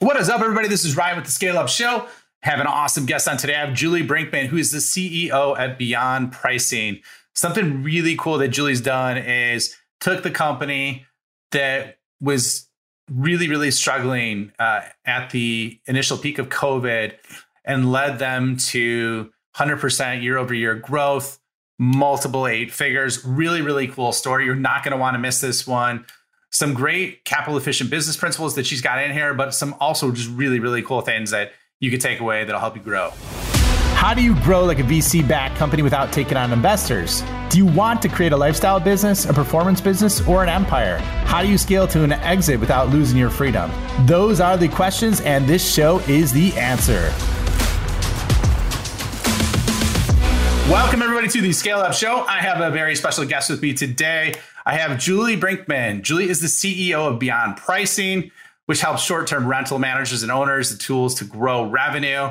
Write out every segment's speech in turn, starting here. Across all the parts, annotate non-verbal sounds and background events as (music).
What is up, everybody? This is Ryan with the Scale Up Show. Have an awesome guest on today. I have Julie Brinkman, who is the CEO at Beyond Pricing. Something really cool that Julie's done is took the company that was really, really struggling uh, at the initial peak of COVID and led them to 100% year over year growth, multiple eight figures. Really, really cool story. You're not going to want to miss this one some great capital efficient business principles that she's got in here, but some also just really, really cool things that you could take away that'll help you grow. How do you grow like a VC backed company without taking on investors? Do you want to create a lifestyle business, a performance business, or an empire? How do you scale to an exit without losing your freedom? Those are the questions, and this show is the answer. Welcome, everybody, to the Scale Up Show. I have a very special guest with me today. I have Julie Brinkman. Julie is the CEO of Beyond Pricing, which helps short term rental managers and owners the tools to grow revenue.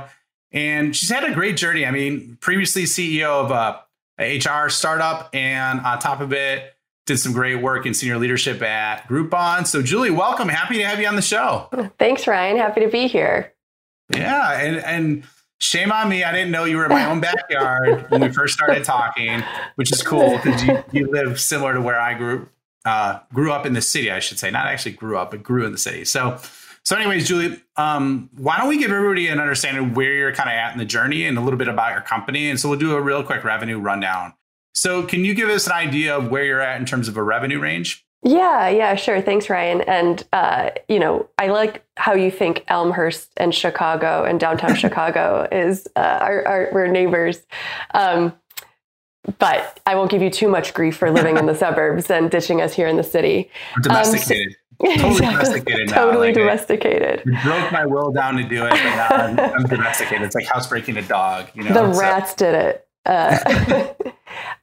And she's had a great journey. I mean, previously CEO of uh, a, a HR startup, and on top of it, did some great work in senior leadership at Groupon. So, Julie, welcome. Happy to have you on the show. Thanks, Ryan. Happy to be here. Yeah, and and shame on me. I didn't know you were in my own backyard when we first started talking, which is cool because you, you live similar to where I grew uh, grew up in the city, I should say. Not actually grew up, but grew in the city. So, so anyways, Julie, um, why don't we give everybody an understanding of where you're kind of at in the journey and a little bit about your company? And so we'll do a real quick revenue rundown. So, can you give us an idea of where you're at in terms of a revenue range? Yeah, yeah, sure. Thanks, Ryan. And uh, you know, I like how you think Elmhurst and Chicago and downtown (laughs) Chicago is uh, our, our, we're neighbors. Um, but I won't give you too much grief for living in the (laughs) suburbs and ditching us here in the city. Domesticated. Um, so, (laughs) totally domesticated. Now. Totally like domesticated. I broke my will down to do it, but now I'm, I'm domesticated. It's like housebreaking a dog. You know, the rats did it. Uh,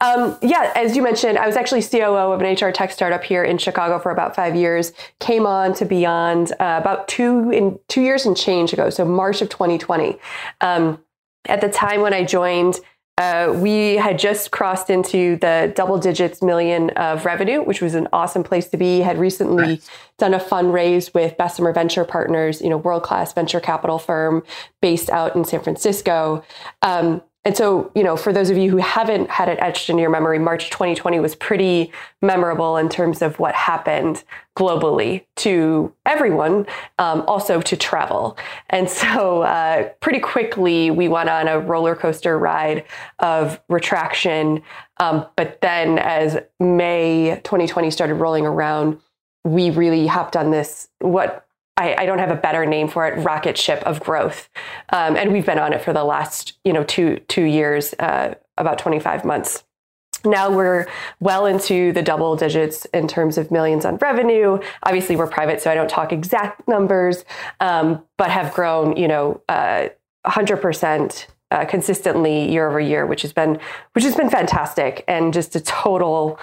um, yeah, as you mentioned, I was actually COO of an HR tech startup here in Chicago for about five years. Came on to Beyond uh, about two in two years and change ago, so March of 2020. Um, at the time when I joined, uh, we had just crossed into the double digits million of revenue, which was an awesome place to be. Had recently nice. done a fundraise with Bessemer Venture Partners, you know, world class venture capital firm based out in San Francisco. Um, and so, you know, for those of you who haven't had it etched into your memory, March 2020 was pretty memorable in terms of what happened globally to everyone, um, also to travel. And so, uh, pretty quickly, we went on a roller coaster ride of retraction. Um, but then, as May 2020 started rolling around, we really hopped on this what I, I, don't have a better name for it, rocket ship of growth. Um, and we've been on it for the last, you know, two, two years, uh, about 25 months. Now we're well into the double digits in terms of millions on revenue. Obviously, we're private, so I don't talk exact numbers, um, but have grown, you know, uh, 100% uh, consistently year over year, which has been which has been fantastic, and just a total,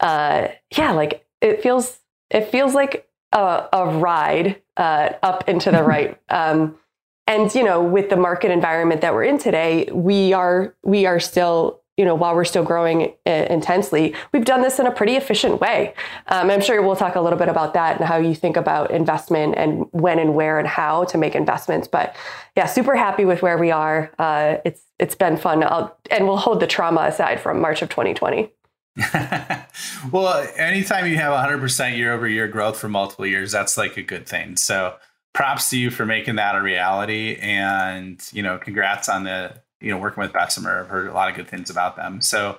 uh, yeah, like it feels it feels like a, a ride uh, up into the (laughs) right. Um, and you know, with the market environment that we're in today, we are we are still you know while we're still growing uh, intensely, we've done this in a pretty efficient way. Um, I'm sure we'll talk a little bit about that and how you think about investment and when and where and how to make investments. But yeah, super happy with where we are. Uh, it's it's been fun, I'll, and we'll hold the trauma aside from March of 2020. (laughs) well, anytime you have 100% year over year growth for multiple years, that's like a good thing. So, props to you for making that a reality. And, you know, congrats on the, you know, working with Bessemer. I've heard a lot of good things about them. So,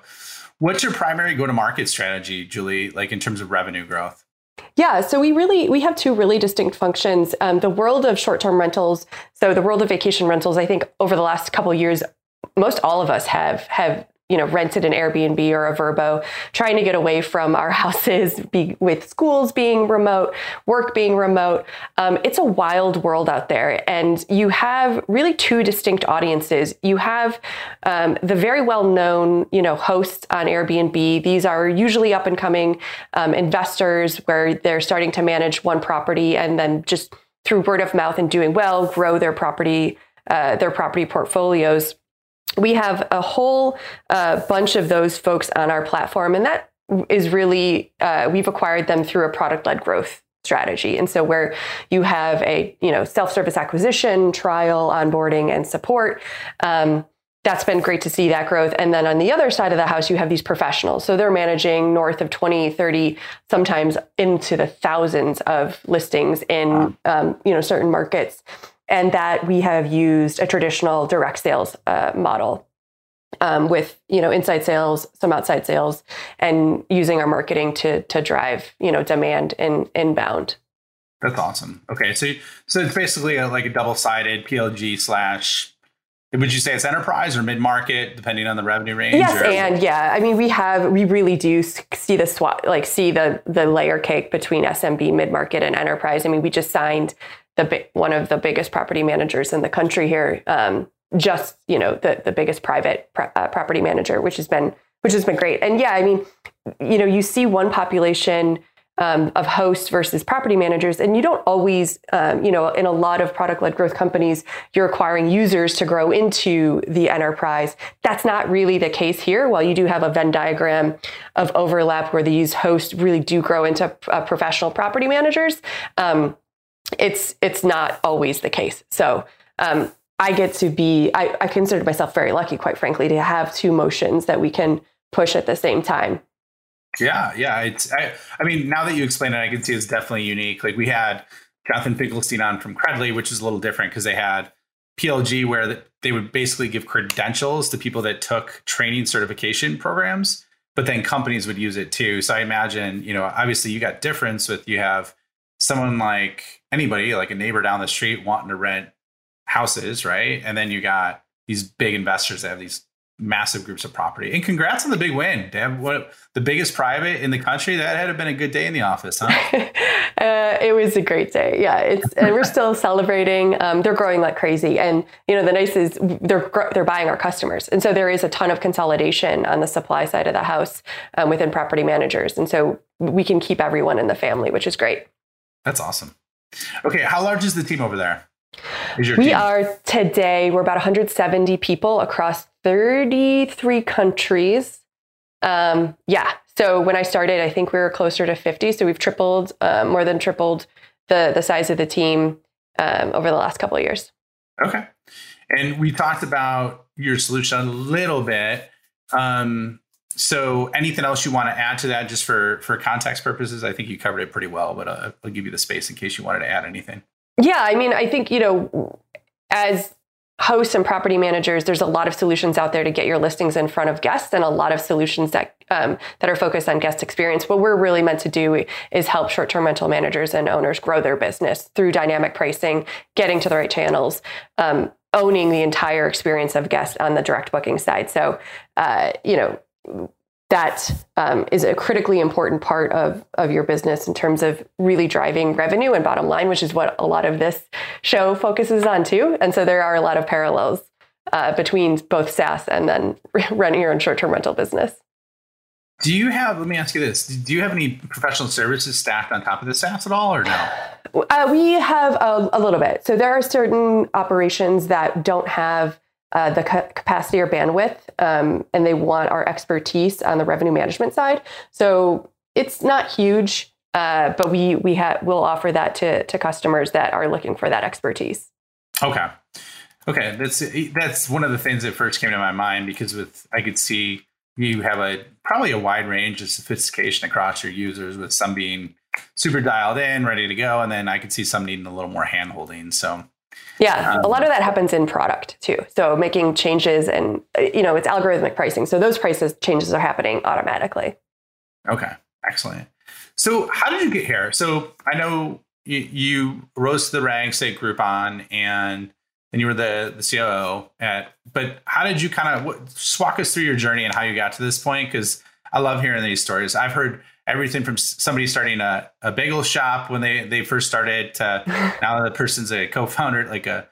what's your primary go to market strategy, Julie, like in terms of revenue growth? Yeah, so we really we have two really distinct functions. Um, the world of short term rentals, so the world of vacation rentals. I think over the last couple years, most all of us have have you know, rented an Airbnb or a Vrbo, trying to get away from our (laughs) houses be, with schools being remote, work being remote. Um, it's a wild world out there. And you have really two distinct audiences. You have um, the very well known, you know, hosts on Airbnb. These are usually up and coming um, investors where they're starting to manage one property and then just through word of mouth and doing well, grow their property, uh, their property portfolios we have a whole uh, bunch of those folks on our platform, and that is really uh, we've acquired them through a product led growth strategy. And so where you have a you know self-service acquisition, trial, onboarding, and support. Um, that's been great to see that growth. And then on the other side of the house, you have these professionals. So they're managing north of 20, 30, sometimes into the thousands of listings in, um, you know, certain markets. And that we have used a traditional direct sales uh, model um, with, you know, inside sales, some outside sales, and using our marketing to, to drive, you know, demand in inbound. That's awesome. Okay. So, so it's basically a, like a double sided PLG slash would you say it's enterprise or mid market, depending on the revenue range? Yes, or? and yeah. I mean, we have we really do see the swap, like see the the layer cake between SMB, mid market, and enterprise. I mean, we just signed the one of the biggest property managers in the country here. Um, just you know the the biggest private uh, property manager, which has been which has been great. And yeah, I mean, you know, you see one population um, of hosts versus property managers. And you don't always, um, you know, in a lot of product led growth companies, you're acquiring users to grow into the enterprise. That's not really the case here. While you do have a Venn diagram of overlap where these hosts really do grow into uh, professional property managers, um, it's it's not always the case. So. Um, I get to be, I, I consider myself very lucky, quite frankly, to have two motions that we can push at the same time. Yeah, yeah. It's I, I mean, now that you explain it, I can see it's definitely unique. Like we had Jonathan Finkelstein on from Credly, which is a little different because they had PLG where they would basically give credentials to people that took training certification programs, but then companies would use it too. So I imagine, you know, obviously you got difference with you have someone like anybody, like a neighbor down the street wanting to rent houses, right? And then you got these big investors that have these massive groups of property. And congrats on the big win. Damn, what the biggest private in the country. That had been a good day in the office, huh? (laughs) uh, it was a great day. Yeah, it's and we're still celebrating. Um, they're growing like crazy, and you know the nice is they're they're buying our customers, and so there is a ton of consolidation on the supply side of the house um, within property managers, and so we can keep everyone in the family, which is great. That's awesome. Okay, how large is the team over there? we team? are today we're about 170 people across 33 countries. Um, yeah. So when I started, I think we were closer to 50. So we've tripled, uh, more than tripled the the size of the team um, over the last couple of years. Okay. And we talked about your solution a little bit. Um, so anything else you want to add to that just for for context purposes? I think you covered it pretty well, but uh, I'll give you the space in case you wanted to add anything. Yeah, I mean, I think, you know, as hosts and property managers, there's a lot of solutions out there to get your listings in front of guests and a lot of solutions that um, that are focused on guest experience. What we're really meant to do is help short-term rental managers and owners grow their business through dynamic pricing, getting to the right channels, um, owning the entire experience of guests on the direct booking side. So, uh, you know, that um, is a critically important part of, of your business in terms of really driving revenue and bottom line, which is what a lot of this show focuses on too. And so there are a lot of parallels uh, between both SaaS and then (laughs) running your own short term rental business. Do you have, let me ask you this, do you have any professional services stacked on top of the SaaS at all or no? Uh, we have a, a little bit. So there are certain operations that don't have uh, the ca- capacity or bandwidth, um, and they want our expertise on the revenue management side. So it's not huge, uh, but we we ha- will offer that to to customers that are looking for that expertise. Okay, okay, that's that's one of the things that first came to my mind because with I could see you have a probably a wide range of sophistication across your users, with some being super dialed in, ready to go, and then I could see some needing a little more handholding. So yeah, um, a lot of that happens in product too. So making changes and you know it's algorithmic pricing. So those prices changes are happening automatically. Okay, excellent. So how did you get here? So I know you, you rose to the ranks at Groupon and then you were the the COO at. But how did you kind of walk us through your journey and how you got to this point? Because I love hearing these stories. I've heard everything from somebody starting a, a bagel shop when they, they first started to (laughs) now the person's a co-founder like a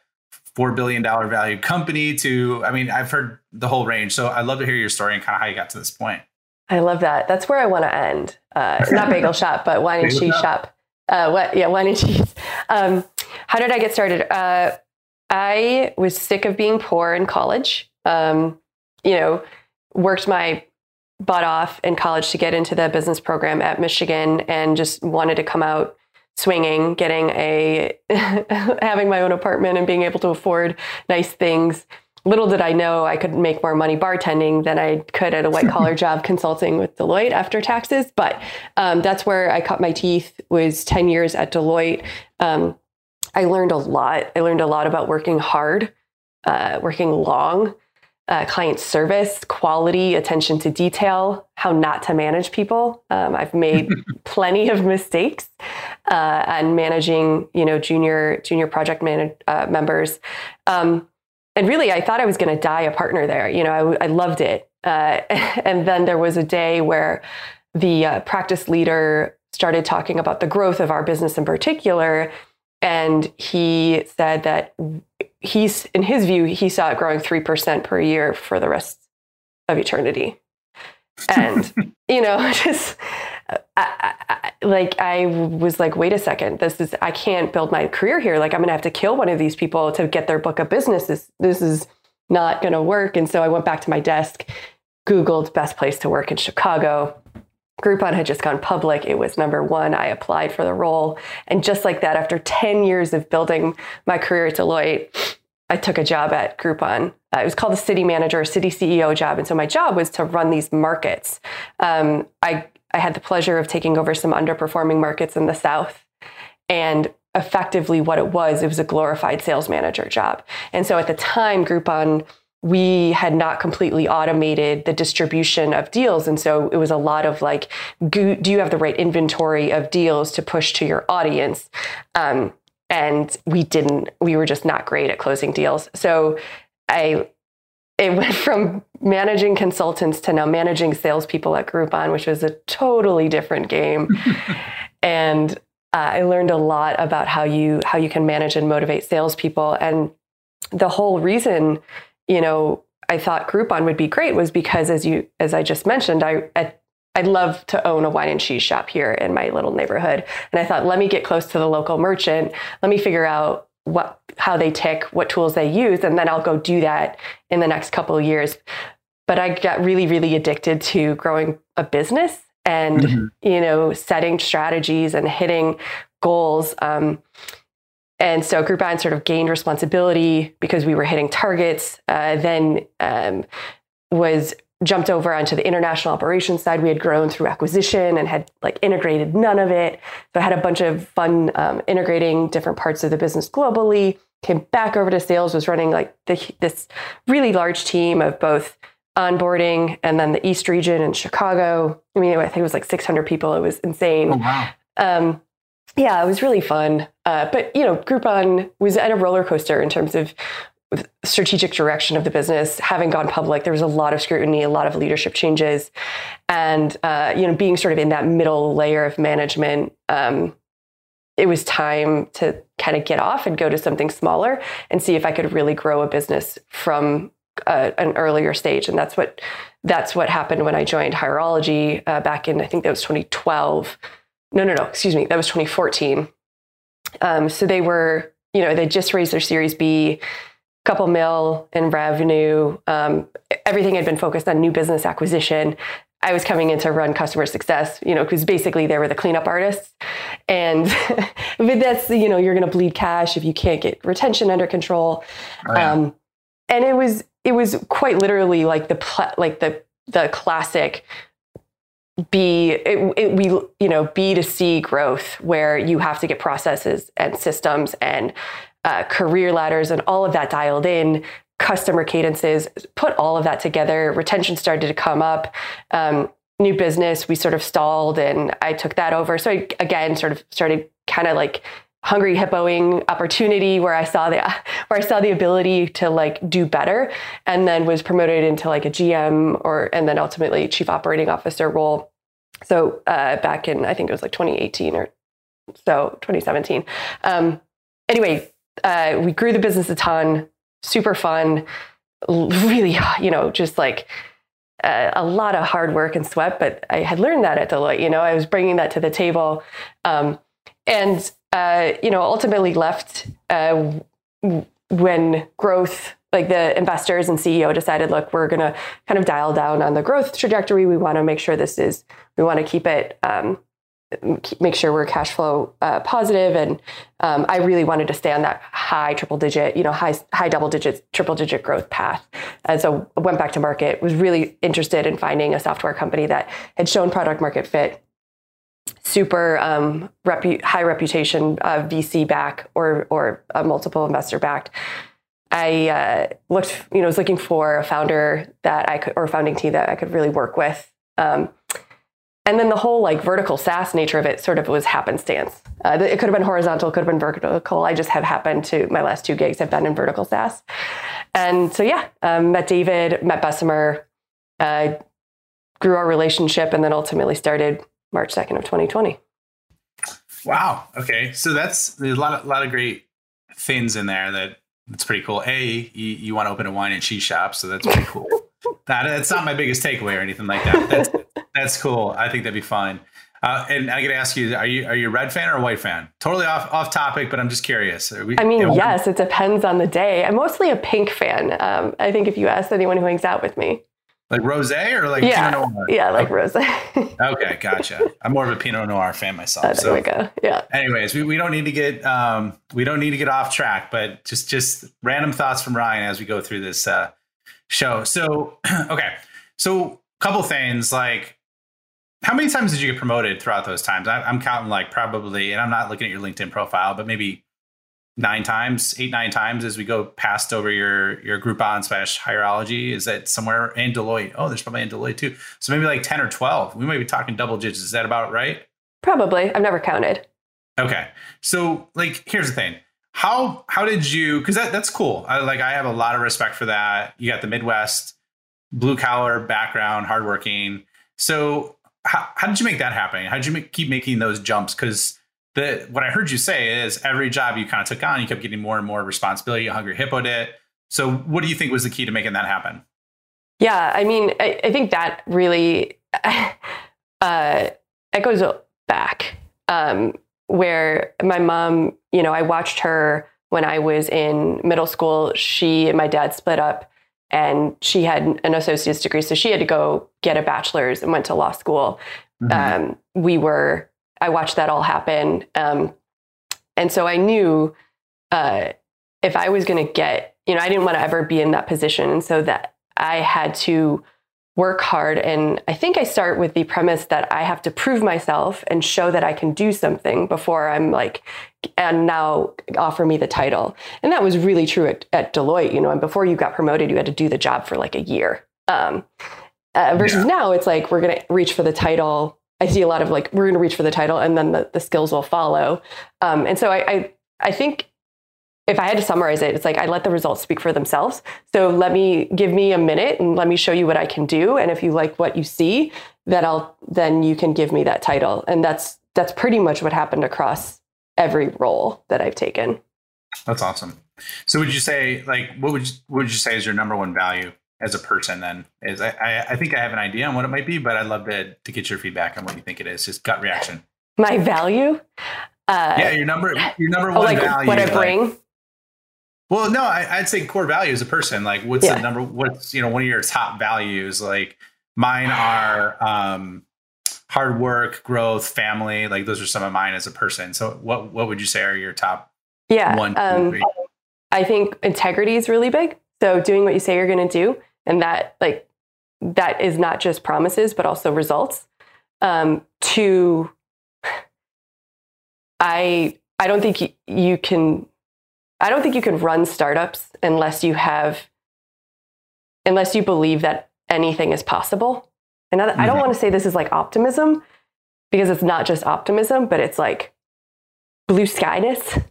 four billion dollar value company to i mean i've heard the whole range. So i'd love to hear your story and kind of how you got to this point. I love that. That's where i want to end. Uh, not bagel shop but wine and (laughs) cheese shop. Uh, what yeah wine and cheese. Um, how did i get started? Uh, i was sick of being poor in college. Um, you know worked my butt off in college to get into the business program at Michigan and just wanted to come out swinging, getting a (laughs) having my own apartment and being able to afford nice things. Little did I know I could make more money bartending than I could at a white collar (laughs) job consulting with Deloitte after taxes. But um, that's where I cut my teeth. Was ten years at Deloitte. Um, I learned a lot. I learned a lot about working hard, uh, working long, uh, client service, quality, attention to detail, how not to manage people. Um, I've made (laughs) plenty of mistakes uh, and managing, you know, junior junior project man- uh, members. Um, and really, I thought I was going to die a partner there. You know, I, I loved it. Uh, (laughs) and then there was a day where the uh, practice leader started talking about the growth of our business in particular. And he said that he's, in his view, he saw it growing 3% per year for the rest of eternity. And, (laughs) you know, (laughs) just I, I, like I was like, wait a second, this is I can't build my career here. Like I'm gonna have to kill one of these people to get their book of business. This this is not gonna work. And so I went back to my desk, Googled best place to work in Chicago. Groupon had just gone public. It was number one. I applied for the role. And just like that, after 10 years of building my career at Deloitte, I took a job at Groupon. Uh, it was called a city manager, city CEO job. And so my job was to run these markets. Um, I I had the pleasure of taking over some underperforming markets in the South. And effectively, what it was, it was a glorified sales manager job. And so at the time, Groupon, we had not completely automated the distribution of deals. And so it was a lot of like, do you have the right inventory of deals to push to your audience? Um, and we didn't, we were just not great at closing deals. So I it (laughs) went from managing consultants to now managing salespeople at Groupon, which was a totally different game. (laughs) and uh, I learned a lot about how you how you can manage and motivate salespeople. And the whole reason, you know, I thought Groupon would be great was because, as you as I just mentioned, I at, I'd love to own a wine and cheese shop here in my little neighborhood. And I thought, let me get close to the local merchant. Let me figure out what how they tick, what tools they use, and then I'll go do that in the next couple of years. But I got really, really addicted to growing a business and mm-hmm. you know setting strategies and hitting goals. Um, and so Groupon sort of gained responsibility because we were hitting targets. Uh, then um, was jumped over onto the international operations side. We had grown through acquisition and had like integrated none of it. So I had a bunch of fun um, integrating different parts of the business globally. Came back over to sales, was running like the, this really large team of both onboarding and then the East region in Chicago. I mean, I think it was like 600 people. It was insane. Oh, wow. Um, yeah, it was really fun. Uh, but you know, Groupon was at a roller coaster in terms of strategic direction of the business. Having gone public there was a lot of scrutiny a lot of leadership changes. And uh, you know being sort of in that middle layer of management um, it was time to kind of get off and go to something smaller and see if i could really grow a business from uh, an earlier stage. And that's what that's what happened when i joined Hireology uh, back in i think that was 2012 no no no excuse me that was 2014 um, so they were you know they just raised their series b couple mil in revenue. Um, everything had been focused on new business acquisition. I was coming in to run customer success, you know, because basically they were the cleanup artists. And (laughs) but that's, you know, you're going to bleed cash if you can't get retention under control. Oh, yeah. um, and it was, it was quite literally like the, pl- like the, the classic B, it, it, we, you know, B to C growth where you have to get processes and systems and uh, career ladders and all of that dialed in, customer cadences, put all of that together. Retention started to come up. Um, new business, we sort of stalled and I took that over. So I, again, sort of started kind of like hungry hippoing opportunity where I saw the where I saw the ability to like do better and then was promoted into like a GM or and then ultimately chief operating officer role. So uh, back in I think it was like 2018 or so 2017. Um, anyway, uh, we grew the business a ton, super fun, really, you know, just like uh, a lot of hard work and sweat. But I had learned that at Deloitte, you know, I was bringing that to the table. Um, and, uh, you know, ultimately left uh, when growth, like the investors and CEO decided, look, we're going to kind of dial down on the growth trajectory. We want to make sure this is, we want to keep it, um, make sure we're cash flow uh, positive and um, i really wanted to stay on that high triple digit you know high high double digits triple digit growth path and so I went back to market was really interested in finding a software company that had shown product market fit super um, repu- high reputation uh, vc back or or a multiple investor backed I uh, looked, you know, was looking for a founder that I could, or founding team that I could really work with. Um, and then the whole like vertical SaaS nature of it sort of was happenstance. Uh, it could have been horizontal, could have been vertical. I just have happened to my last two gigs have been in vertical SaaS. And so, yeah, um, met David, met Bessemer, uh, grew our relationship, and then ultimately started March 2nd of 2020. Wow. Okay. So that's there's a lot of, lot of great things in there that that's pretty cool. A, you, you want to open a wine and cheese shop, so that's pretty cool. (laughs) that, that's not my biggest takeaway or anything like that. That's that's cool. I think that'd be fun. Uh, and I got to ask you: Are you are you a red fan or a white fan? Totally off off topic, but I'm just curious. We, I mean, yes, it depends on the day. I'm mostly a pink fan. Um, I think if you ask anyone who hangs out with me, like rose or like yeah, Pinot Noir? Yeah, like rose. (laughs) okay, gotcha. I'm more of a Pinot Noir fan myself. Oh, there so. we go. Yeah. Anyways, we, we don't need to get um, we don't need to get off track, but just just random thoughts from Ryan as we go through this uh, show. So (clears throat) okay, so couple things like how many times did you get promoted throughout those times? I, am counting like probably, and I'm not looking at your LinkedIn profile, but maybe nine times, eight, nine times as we go past over your your Groupon slash Hireology. Is that somewhere in Deloitte? Oh, there's probably in Deloitte too. So maybe like 10 or 12. We might be talking double digits. Is that about right? Probably. I've never counted. Okay. So like here's the thing. How how did you because that, that's cool. I like I have a lot of respect for that. You got the Midwest, blue collar background, hardworking. So how, how did you make that happen? How did you make, keep making those jumps? Because the what I heard you say is every job you kind of took on, you kept getting more and more responsibility. Hungry Hippo did. So, what do you think was the key to making that happen? Yeah, I mean, I, I think that really (laughs) uh, it goes back um, where my mom, you know, I watched her when I was in middle school. She and my dad split up, and she had an associate's degree, so she had to go get a bachelor's and went to law school. Mm-hmm. Um, we were I watched that all happen. Um, and so I knew uh, if I was going to get, you know, I didn't want to ever be in that position. And so that I had to work hard. And I think I start with the premise that I have to prove myself and show that I can do something before I'm like, and now offer me the title. And that was really true at, at Deloitte, you know, and before you got promoted, you had to do the job for like a year. Um, uh, versus yeah. now it's like we're going to reach for the title I see a lot of like we're going to reach for the title and then the, the skills will follow. Um, and so I, I I think if I had to summarize it, it's like I let the results speak for themselves. So let me give me a minute and let me show you what I can do. And if you like what you see, that I'll then you can give me that title. And that's that's pretty much what happened across every role that I've taken. That's awesome. So would you say like what would you, what would you say is your number one value as a person then is I, I think I have an idea on what it might be, but I'd love to to get your feedback on what you think it is. Just gut reaction. My value? Uh, yeah, your number your number oh, one like value. What I bring. Like, well, no, I, would say core value as a person. Like, what's yeah. the number? What's you know one of your top values? Like, mine are um, hard work, growth, family. Like, those are some of mine as a person. So, what what would you say are your top? Yeah, one, two, um, I think integrity is really big. So, doing what you say you're going to do, and that like that is not just promises but also results. Um, to i i don't think you, you can i don't think you can run startups unless you have unless you believe that anything is possible. And I, I don't mm-hmm. want to say this is like optimism because it's not just optimism but it's like blue skyness.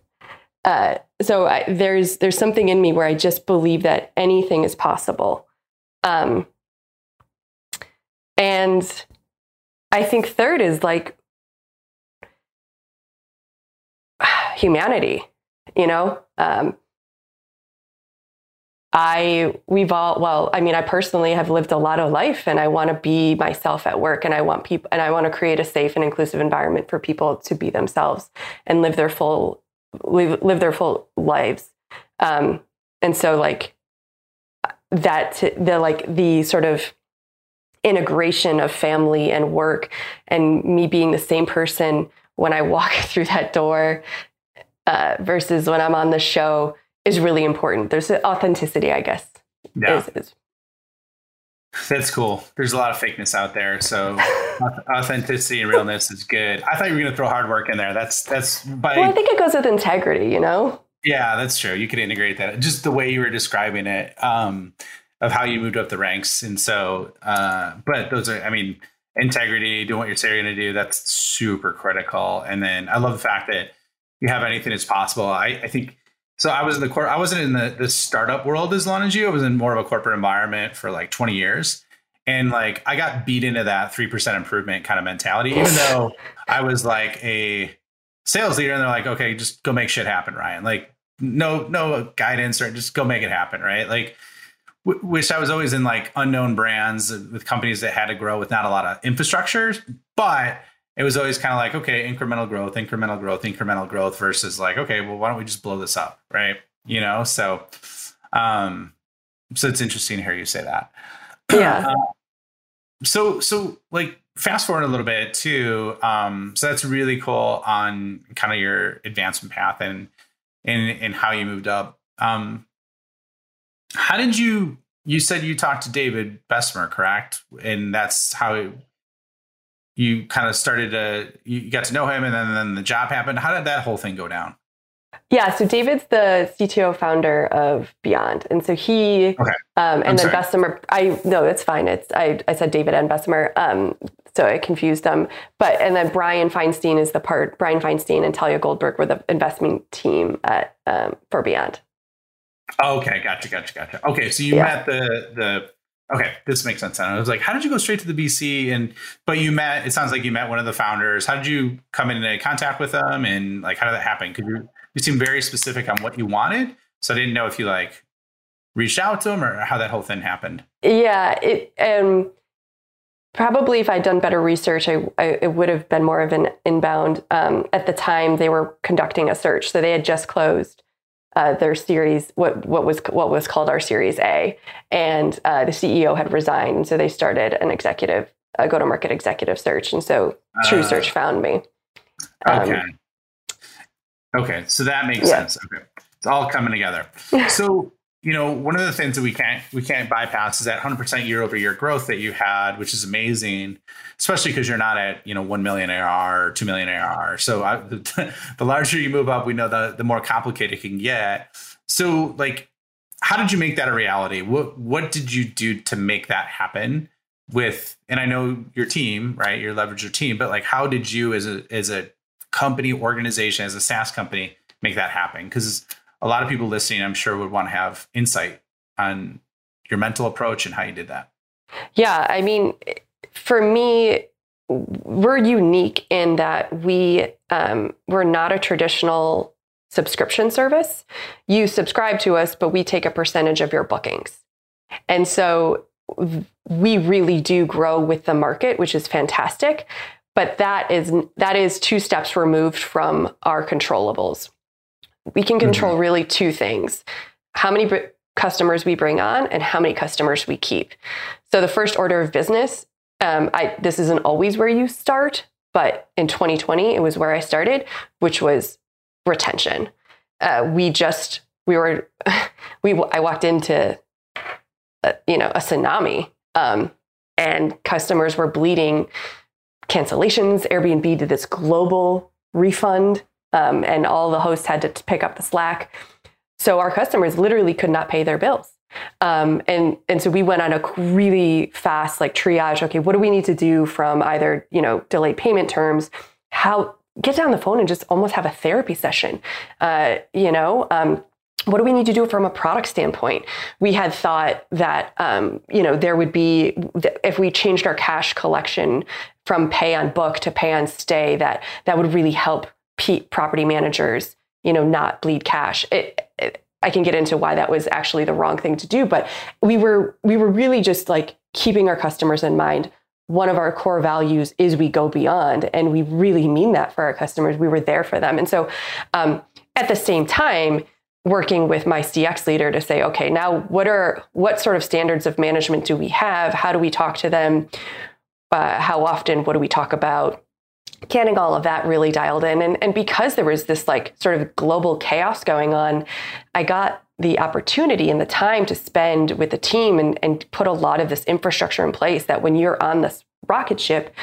Uh, so I, there's there's something in me where I just believe that anything is possible, um, and I think third is like (sighs) humanity. You know, um, I we've all well, I mean, I personally have lived a lot of life, and I want to be myself at work, and I want people, and I want to create a safe and inclusive environment for people to be themselves and live their full live, live their full lives. Um, and so like that, the like the sort of integration of family and work and me being the same person when I walk (laughs) through that door uh, versus when I'm on the show is really important. There's authenticity, I guess. Yeah. Is, is. That's cool. There's a lot of fakeness out there, so (laughs) authenticity and realness is good. I thought you were going to throw hard work in there. That's that's. By, well, I think it goes with integrity. You know. Yeah, that's true. You could integrate that. Just the way you were describing it, um, of how you moved up the ranks, and so. Uh, but those are, I mean, integrity, doing what you're say you're going to do. That's super critical. And then I love the fact that you have anything as possible. I, I think so I was in the core. I wasn't in the the startup world as long as you. I was in more of a corporate environment for like 20 years. And like I got beat into that 3% improvement kind of mentality, even though I was like a sales leader and they're like, okay, just go make shit happen, Ryan. Like no, no guidance or just go make it happen. Right. Like w- wish I was always in like unknown brands with companies that had to grow with not a lot of infrastructure, but it was always kind of like, okay, incremental growth, incremental growth, incremental growth versus like, okay, well, why don't we just blow this up? Right. You know, so, um, so it's interesting to hear you say that. (clears throat) Yeah. Uh, so, so like fast forward a little bit too. Um, so that's really cool on kind of your advancement path and, and, and how you moved up. Um, how did you, you said you talked to David Bessemer, correct? And that's how you kind of started to you got to know him and then, then the job happened how did that whole thing go down yeah so david's the cto founder of beyond and so he okay. um, and I'm then sorry. bessemer i no it's fine it's i, I said david and bessemer um, so I confused them. But and then Brian Feinstein is the part. Brian Feinstein and Talia Goldberg were the investment team at um, for Beyond. okay, gotcha, gotcha, gotcha. Okay, so you yeah. met the the Okay, this makes sense. I was like, how did you go straight to the VC? And but you met. It sounds like you met one of the founders. How did you come into contact with them? And like, how did that happen? Because you you seem very specific on what you wanted. So I didn't know if you like reached out to them or how that whole thing happened. Yeah, it um, probably if I'd done better research, I, I it would have been more of an inbound. Um, at the time, they were conducting a search, so they had just closed uh, their series, what what was what was called our Series A, and uh, the CEO had resigned, and so they started an executive, a go to market executive search, and so True Search found me. Um, okay. Okay, so that makes yeah. sense. Okay, it's all coming together. (laughs) so you know, one of the things that we can't we can't bypass is that 100% year over year growth that you had, which is amazing, especially because you're not at you know 1 million ARR or 2 million ARR. So I, the, (laughs) the larger you move up, we know the the more complicated it can get. So like, how did you make that a reality? What what did you do to make that happen? With and I know your team, right? Your leverage your team, but like, how did you as a as a company organization, as a SaaS company, make that happen? Because a lot of people listening, I'm sure, would want to have insight on your mental approach and how you did that. Yeah, I mean, for me, we're unique in that we um, we're not a traditional subscription service. You subscribe to us, but we take a percentage of your bookings, and so we really do grow with the market, which is fantastic. But that is that is two steps removed from our controllables we can control mm-hmm. really two things how many br- customers we bring on and how many customers we keep. So, the first order of business, um, I, this isn't always where you start, but in 2020, it was where I started, which was retention. Uh, we just, we were, (laughs) we, I walked into, a, you know, a tsunami um, and customers were bleeding cancellations. Airbnb did this global refund um, and all the hosts had to pick up the slack. So our customers literally could not pay their bills. Um, and and so we went on a really fast like triage. Okay, what do we need to do from either you know delayed payment terms? How get down the phone and just almost have a therapy session. Uh, you know, um, what do we need to do from a product standpoint? We had thought that um, you know there would be if we changed our cash collection from pay on book to pay on stay that that would really help property managers, you know, not bleed cash. It, it, I can get into why that was actually the wrong thing to do, but we were we were really just like keeping our customers in mind. One of our core values is we go beyond, and we really mean that for our customers. We were there for them, and so um, at the same time, working with my CX leader to say, okay, now what are what sort of standards of management do we have? How do we talk to them? Uh, how often? What do we talk about? Getting all of that really dialed in, and and because there was this like sort of global chaos going on, I got the opportunity and the time to spend with the team and, and put a lot of this infrastructure in place that when you're on this rocket ship,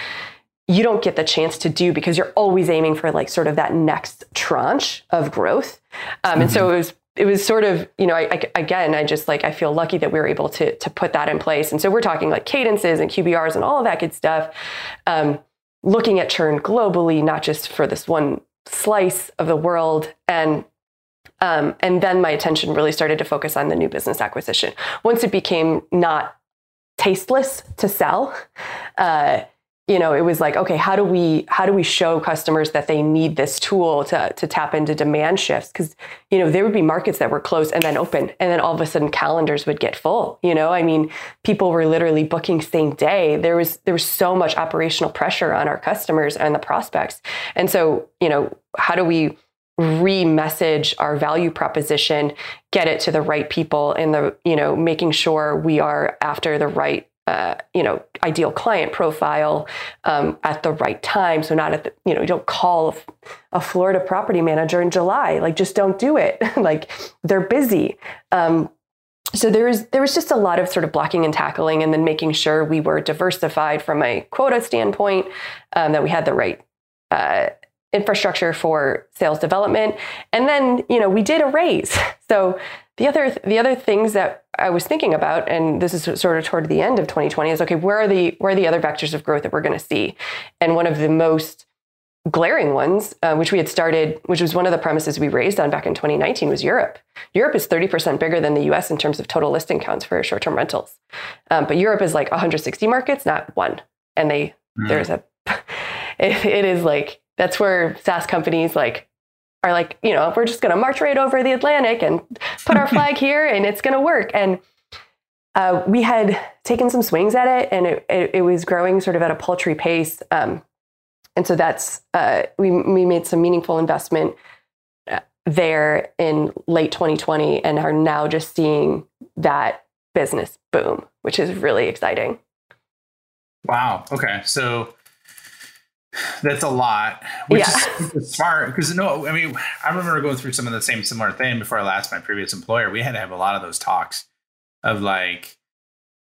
you don't get the chance to do because you're always aiming for like sort of that next tranche of growth. Um, mm-hmm. And so mm-hmm. it was it was sort of you know I, I, again I just like I feel lucky that we were able to to put that in place. And so we're talking like cadences and QBRs and all of that good stuff. Um, looking at churn globally, not just for this one slice of the world and um, and then my attention really started to focus on the new business acquisition. Once it became not tasteless to sell, (laughs) uh, you know, it was like, okay, how do we how do we show customers that they need this tool to to tap into demand shifts? Because you know there would be markets that were closed and then open, and then all of a sudden calendars would get full. You know, I mean, people were literally booking same day. There was there was so much operational pressure on our customers and the prospects, and so you know, how do we re-message our value proposition, get it to the right people, and the you know, making sure we are after the right uh, you know, ideal client profile um, at the right time. So not at the, you know, you don't call a Florida property manager in July. Like, just don't do it. (laughs) like, they're busy. Um, so there was there was just a lot of sort of blocking and tackling, and then making sure we were diversified from a quota standpoint, um, that we had the right. Uh, infrastructure for sales development and then you know we did a raise (laughs) so the other the other things that I was thinking about, and this is sort of toward the end of 2020, is okay, where are the where are the other vectors of growth that we're going to see? And one of the most glaring ones, uh, which we had started, which was one of the premises we raised on back in 2019, was Europe. Europe is 30% bigger than the US in terms of total listing counts for short term rentals. Um, but Europe is like 160 markets, not one. And they, mm. there's a, (laughs) it, it is like, that's where SaaS companies like are like, you know, we're just going to march right over the Atlantic and put our flag (laughs) here and it's going to work. And uh, we had taken some swings at it and it, it, it, was growing sort of at a paltry pace. Um, and so that's, uh, we, we made some meaningful investment uh, there in late 2020 and are now just seeing that business boom, which is really exciting. Wow. Okay. So that's a lot, which yeah. is smart because no, I mean, I remember going through some of the same similar thing before I left my previous employer. We had to have a lot of those talks of like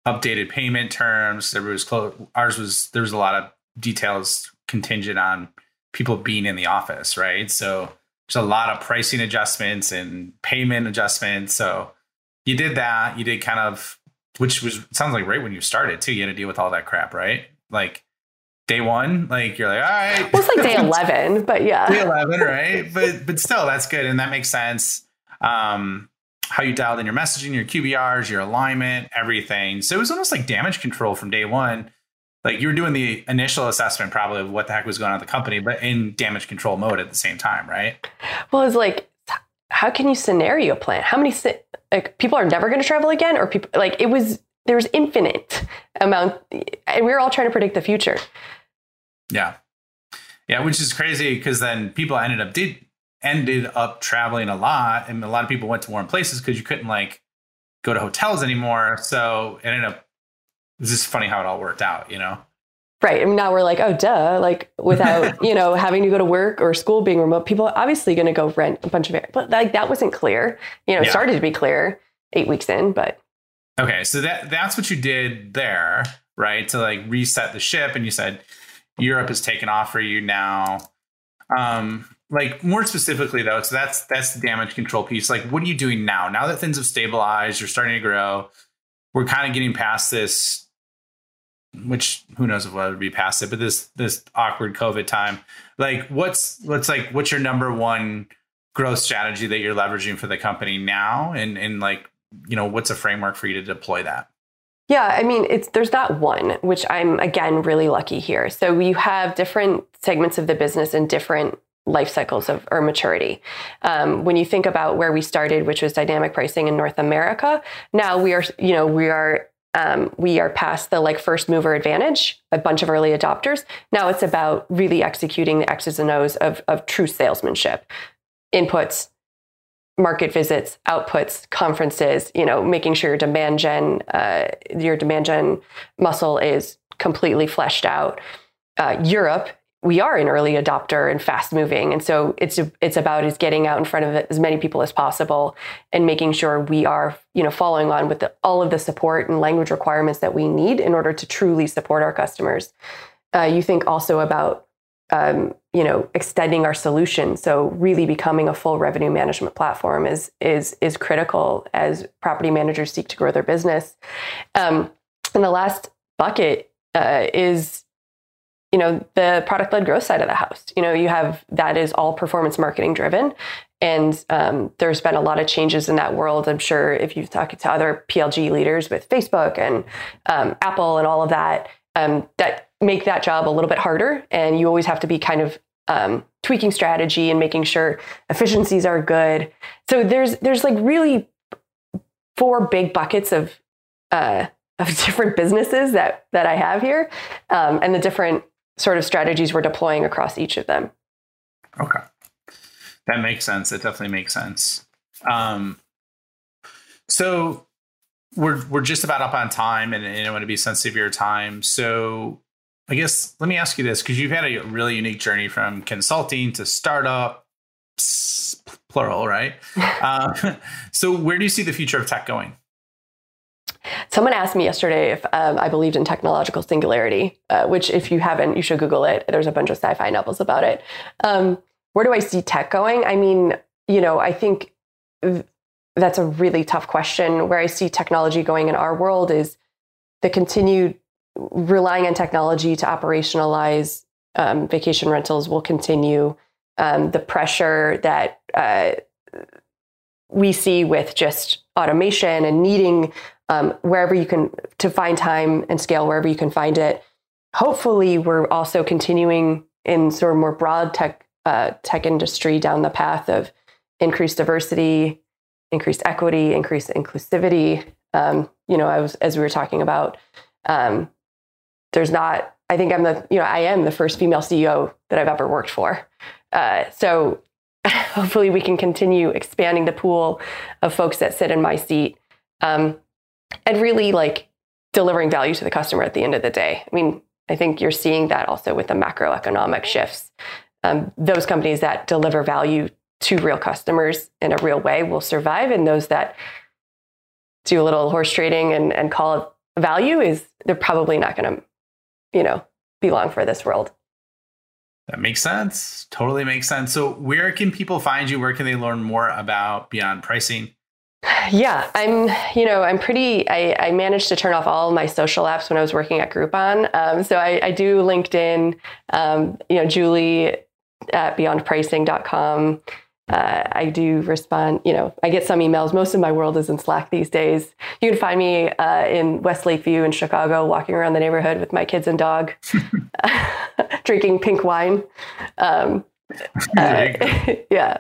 updated payment terms. There was close, ours was there was a lot of details contingent on people being in the office, right? So there's a lot of pricing adjustments and payment adjustments. So you did that. You did kind of, which was sounds like right when you started too. You had to deal with all that crap, right? Like day one, like you're like, all right. Well, it's like day (laughs) eleven, but yeah, day eleven, right? but but still, that's good, and that makes sense. Um, how you dialed in your messaging, your QBRs, your alignment, everything. So it was almost like damage control from day one. Like you were doing the initial assessment, probably of what the heck was going on with the company, but in damage control mode at the same time, right? Well, it's like, how can you scenario plan? How many like people are never going to travel again, or people like it was there was infinite amount, and we were all trying to predict the future. Yeah. Yeah, which is crazy because then people ended up did ended up traveling a lot, and a lot of people went to warm places because you couldn't like go to hotels anymore. So it ended up. It's just funny how it all worked out, you know. Right. And now we're like, oh, duh. Like without, (laughs) you know, having to go to work or school being remote, people are obviously going to go rent a bunch of air. But like that wasn't clear. You know, yeah. started to be clear eight weeks in, but. Okay. So that that's what you did there, right? To like reset the ship. And you said, Europe has taken off for you now. Um, like more specifically though, so that's that's the damage control piece. Like, what are you doing now? Now that things have stabilized, you're starting to grow. We're kind of getting past this, which who knows if we'll be past it, but this this awkward COVID time. Like, what's what's like what's your number one growth strategy that you're leveraging for the company now, and and like you know what's a framework for you to deploy that? Yeah, I mean, it's there's not one, which I'm again really lucky here. So you have different segments of the business and different life cycles of or maturity. Um, when you think about where we started, which was dynamic pricing in North America, now we are, you know, we are um, we are past the like first mover advantage, a bunch of early adopters. Now it's about really executing the X's and O's of, of true salesmanship, inputs, market visits, outputs, conferences, you know, making sure your demand gen, uh, your demand gen muscle is completely fleshed out. Uh, Europe, we are an early adopter and fast moving, and so it's it's about is getting out in front of as many people as possible and making sure we are, you know, following on with the, all of the support and language requirements that we need in order to truly support our customers. Uh, you think also about um, you know extending our solution. So really becoming a full revenue management platform is is is critical as property managers seek to grow their business. Um, and the last bucket uh, is you know the product led growth side of the house. You know you have that is all performance marketing driven. And um, there's been a lot of changes in that world. I'm sure if you've talked to other plg leaders with facebook and um, apple and all of that um, that make that job a little bit harder. And you always have to be kind of um, tweaking strategy and making sure efficiencies are good. So there's there's like really four big buckets of uh, of (laughs) different businesses that that I have here, um, and the different sort of strategies we're deploying across each of them. Okay, that makes sense. That definitely makes sense. Um, so we're we're just about up on time, and, and I want to be sensitive to your time. So I guess let me ask you this because you've had a really unique journey from consulting to startup, plural, right? (laughs) uh, so where do you see the future of tech going? Someone asked me yesterday if um, I believed in technological singularity, uh, which, if you haven't, you should Google it. There's a bunch of sci fi novels about it. Um, where do I see tech going? I mean, you know, I think that's a really tough question. Where I see technology going in our world is the continued relying on technology to operationalize um, vacation rentals will continue. Um, the pressure that uh, we see with just automation and needing um, wherever you can to find time and scale wherever you can find it. Hopefully, we're also continuing in sort of more broad tech uh, tech industry down the path of increased diversity, increased equity, increased inclusivity. Um, you know, I was as we were talking about, um, there's not. I think I'm the you know I am the first female CEO that I've ever worked for. Uh, so (laughs) hopefully we can continue expanding the pool of folks that sit in my seat, um, and really like delivering value to the customer at the end of the day. I mean, I think you're seeing that also with the macroeconomic shifts. Um, those companies that deliver value to real customers in a real way will survive. And those that do a little horse trading and, and call it value is they're probably not going to, you know, be long for this world. That makes sense. Totally makes sense. So where can people find you? Where can they learn more about beyond pricing? (sighs) Yeah, I'm, you know, I'm pretty, I, I managed to turn off all my social apps when I was working at Groupon. Um, so I, I, do LinkedIn, um, you know, Julie at beyondpricing.com uh, I do respond. You know, I get some emails. Most of my world is in Slack these days. You can find me uh, in West Lakeview in Chicago, walking around the neighborhood with my kids and dog, (laughs) (laughs) drinking pink wine. Um, (laughs) uh, yeah.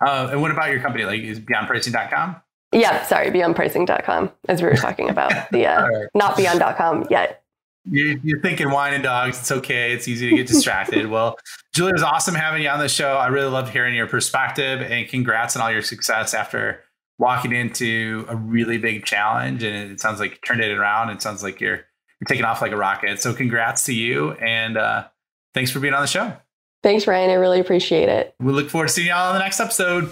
Uh, and what about your company? Like, is beyondpricing.com? Yeah, sorry, beyondpricing.com, as we were talking about. The uh, right. not beyond.com yet. You're, you're, thinking wine and dogs. It's okay. It's easy to get distracted. (laughs) well, Julie, it was awesome having you on the show. I really loved hearing your perspective and congrats on all your success after walking into a really big challenge. And it sounds like you turned it around. It sounds like you're you're taking off like a rocket. So congrats to you. And uh, thanks for being on the show. Thanks, Ryan. I really appreciate it. We look forward to seeing y'all on the next episode.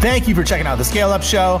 Thank you for checking out the Scale Up Show.